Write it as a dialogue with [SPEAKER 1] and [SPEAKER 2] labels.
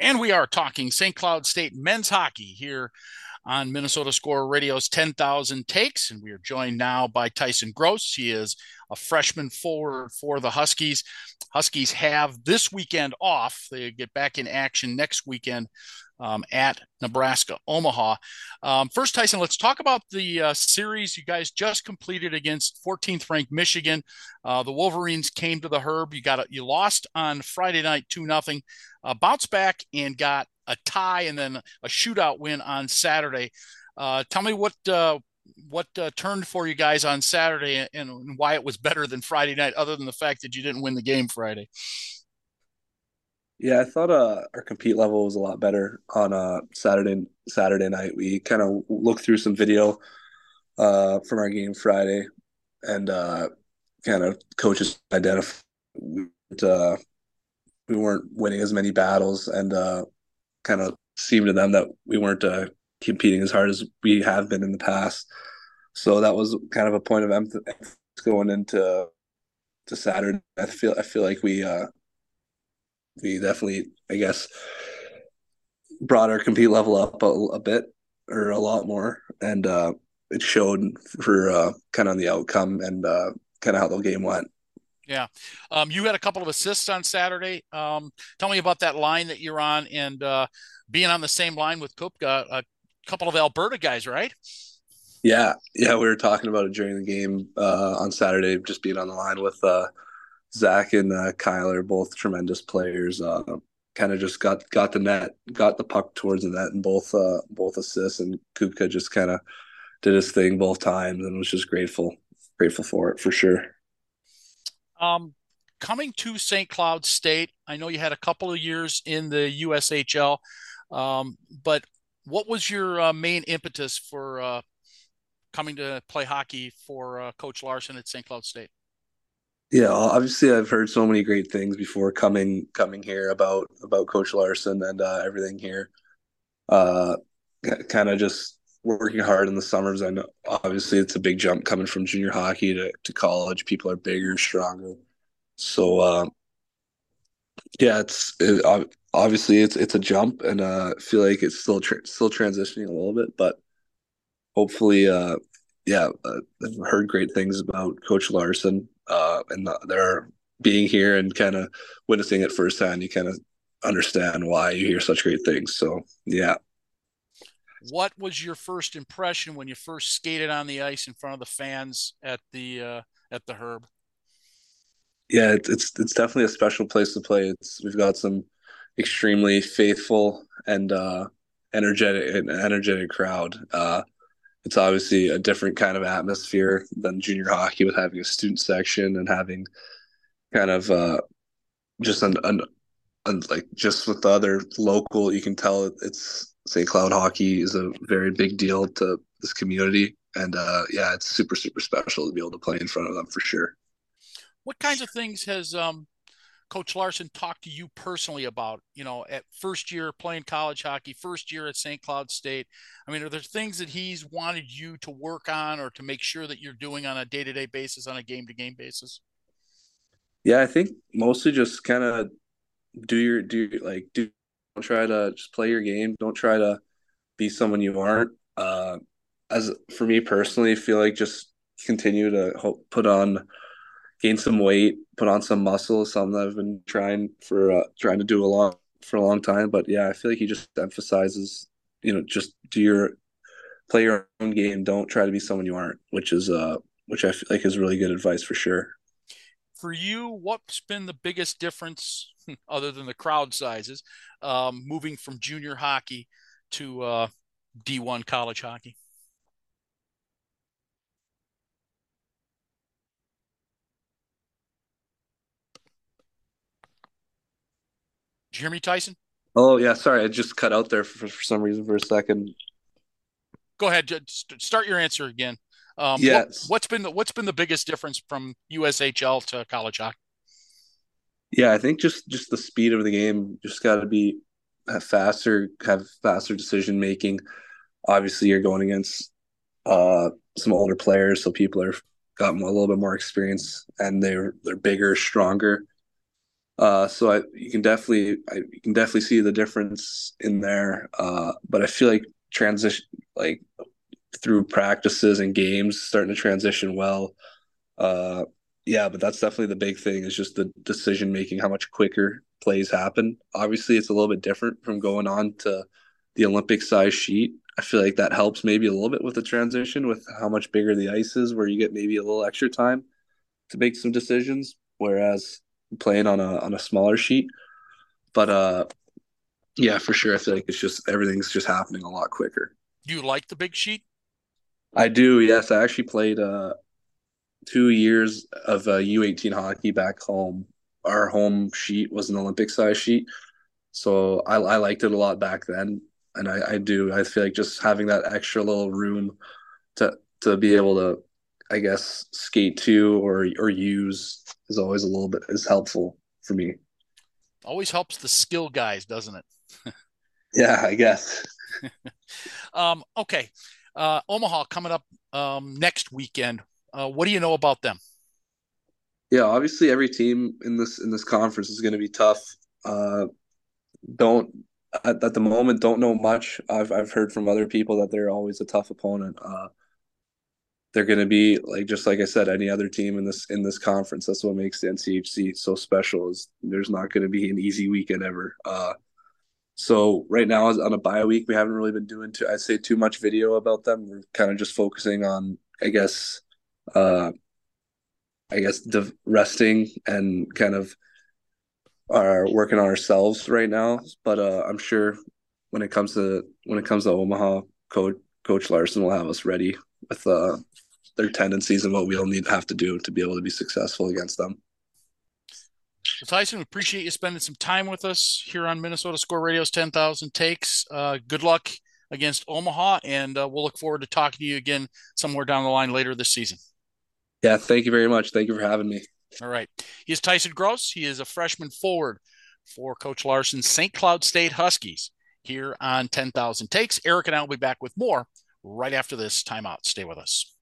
[SPEAKER 1] And we are talking St. Cloud State men's hockey here on Minnesota Score Radio's 10,000 Takes. And we are joined now by Tyson Gross. He is a freshman forward for the Huskies. Huskies have this weekend off. They get back in action next weekend um, at Nebraska Omaha. Um, first, Tyson, let's talk about the uh, series you guys just completed against 14th ranked Michigan. Uh, the Wolverines came to the Herb. You got a, you lost on Friday night two nothing, uh, bounced back and got a tie and then a shootout win on Saturday. Uh, tell me what uh, what uh, turned for you guys on Saturday and, and why it was better than Friday night, other than the fact that you didn't win the game Friday.
[SPEAKER 2] Yeah, I thought uh, our compete level was a lot better on uh, Saturday Saturday night. We kind of looked through some video uh, from our game Friday, and kind of coaches identified we weren't winning as many battles, and kind of seemed to them that we weren't uh, competing as hard as we have been in the past. So that was kind of a point of emphasis going into to Saturday. I feel I feel like we uh, we definitely, I guess, brought our compete level up a, a bit or a lot more, and uh, it showed for uh, kind of the outcome and uh, kind of how the game went.
[SPEAKER 1] Yeah, um, you had a couple of assists on Saturday. Um, tell me about that line that you're on and uh, being on the same line with Kupka, a couple of Alberta guys, right?
[SPEAKER 2] Yeah, yeah, we were talking about it during the game uh, on Saturday, just being on the line with uh, Zach and uh, Kyler, both tremendous players. Uh, kind of just got got the net, got the puck towards the net, and both uh, both assists. And Kupka just kind of did his thing both times, and was just grateful grateful for it for sure.
[SPEAKER 1] Um, coming to St. Cloud State, I know you had a couple of years in the USHL, um, but what was your uh, main impetus for uh, coming to play hockey for uh, Coach Larson at St. Cloud State?
[SPEAKER 2] Yeah, obviously I've heard so many great things before coming coming here about about Coach Larson and uh, everything here. Uh, kind of just working hard in the summers. I know obviously it's a big jump coming from junior hockey to, to college. People are bigger, stronger. So uh, yeah, it's it, obviously it's it's a jump, and uh, I feel like it's still tra- still transitioning a little bit, but hopefully, uh, yeah, uh, I've heard great things about Coach Larson uh, and they're being here and kind of witnessing it firsthand. You kind of understand why you hear such great things. So yeah.
[SPEAKER 1] What was your first impression when you first skated on the ice in front of the fans at the uh, at the Herb?
[SPEAKER 2] Yeah, it's, it's definitely a special place to play. It's we've got some extremely faithful and uh, energetic and energetic crowd. Uh, it's obviously a different kind of atmosphere than junior hockey with having a student section and having kind of uh, just an, an, an, like just with the other local you can tell it's st cloud hockey is a very big deal to this community and uh, yeah it's super super special to be able to play in front of them for sure
[SPEAKER 1] what kinds of things has um, Coach Larson talked to you personally about, you know, at first year playing college hockey, first year at St. Cloud State? I mean, are there things that he's wanted you to work on or to make sure that you're doing on a day to day basis, on a game to game basis?
[SPEAKER 2] Yeah, I think mostly just kind of do your do like do don't try to just play your game. Don't try to be someone you aren't. Uh, as for me personally, feel like just continue to hope, put on gain some weight, put on some muscle, something that I've been trying for uh, trying to do a long for a long time. But yeah, I feel like he just emphasizes, you know, just do your play your own game. Don't try to be someone you aren't, which is uh which I feel like is really good advice for sure.
[SPEAKER 1] For you, what's been the biggest difference, other than the crowd sizes, um, moving from junior hockey to uh, D1 college hockey? you hear me, Tyson?
[SPEAKER 2] Oh yeah, sorry, I just cut out there for, for some reason for a second.
[SPEAKER 1] Go ahead, start your answer again. Um, yes. What, has been the what's been the biggest difference from USHL to college hockey?
[SPEAKER 2] Yeah, I think just just the speed of the game. Just got to be faster, have faster decision making. Obviously, you're going against uh, some older players, so people are got a little bit more experience, and they're they're bigger, stronger. Uh, so I, you can definitely, I, you can definitely see the difference in there. Uh, but I feel like transition, like through practices and games, starting to transition well. Uh, yeah, but that's definitely the big thing is just the decision making, how much quicker plays happen. Obviously, it's a little bit different from going on to the Olympic size sheet. I feel like that helps maybe a little bit with the transition with how much bigger the ice is, where you get maybe a little extra time to make some decisions. Whereas playing on a on a smaller sheet, but uh, yeah, for sure, I feel like it's just everything's just happening a lot quicker.
[SPEAKER 1] Do you like the big sheet?
[SPEAKER 2] I do. Yes, I actually played uh two years of uh, U18 hockey back home. Our home sheet was an Olympic size sheet, so I, I liked it a lot back then and I, I do. I feel like just having that extra little room to to be able to, I guess, skate to or or use is always a little bit is helpful for me.
[SPEAKER 1] Always helps the skill guys, doesn't it?
[SPEAKER 2] yeah, I guess.
[SPEAKER 1] um, okay, uh, Omaha coming up um, next weekend. Uh, what do you know about them?
[SPEAKER 2] Yeah, obviously every team in this in this conference is going to be tough. Uh, don't at, at, the moment don't know much. I've I've heard from other people that they're always a tough opponent. Uh, they're going to be like just like I said, any other team in this in this conference. That's what makes the NCHC so special. Is there's not going to be an easy weekend ever. Uh, so right now on a bye week, we haven't really been doing too. I'd say too much video about them. We're kind of just focusing on, I guess, uh, I guess the resting and kind of are working on ourselves right now. But uh, I'm sure when it comes to when it comes to Omaha, coach Coach Larson will have us ready with uh, their tendencies and what we'll need to have to do to be able to be successful against them.
[SPEAKER 1] Tyson, appreciate you spending some time with us here on Minnesota Score Radio's 10,000 Takes. Uh, good luck against Omaha, and uh, we'll look forward to talking to you again somewhere down the line later this season.
[SPEAKER 2] Yeah, thank you very much. Thank you for having me.
[SPEAKER 1] All right. He's Tyson Gross. He is a freshman forward for Coach Larson's St. Cloud State Huskies here on 10,000 Takes. Eric and I will be back with more right after this timeout. Stay with us.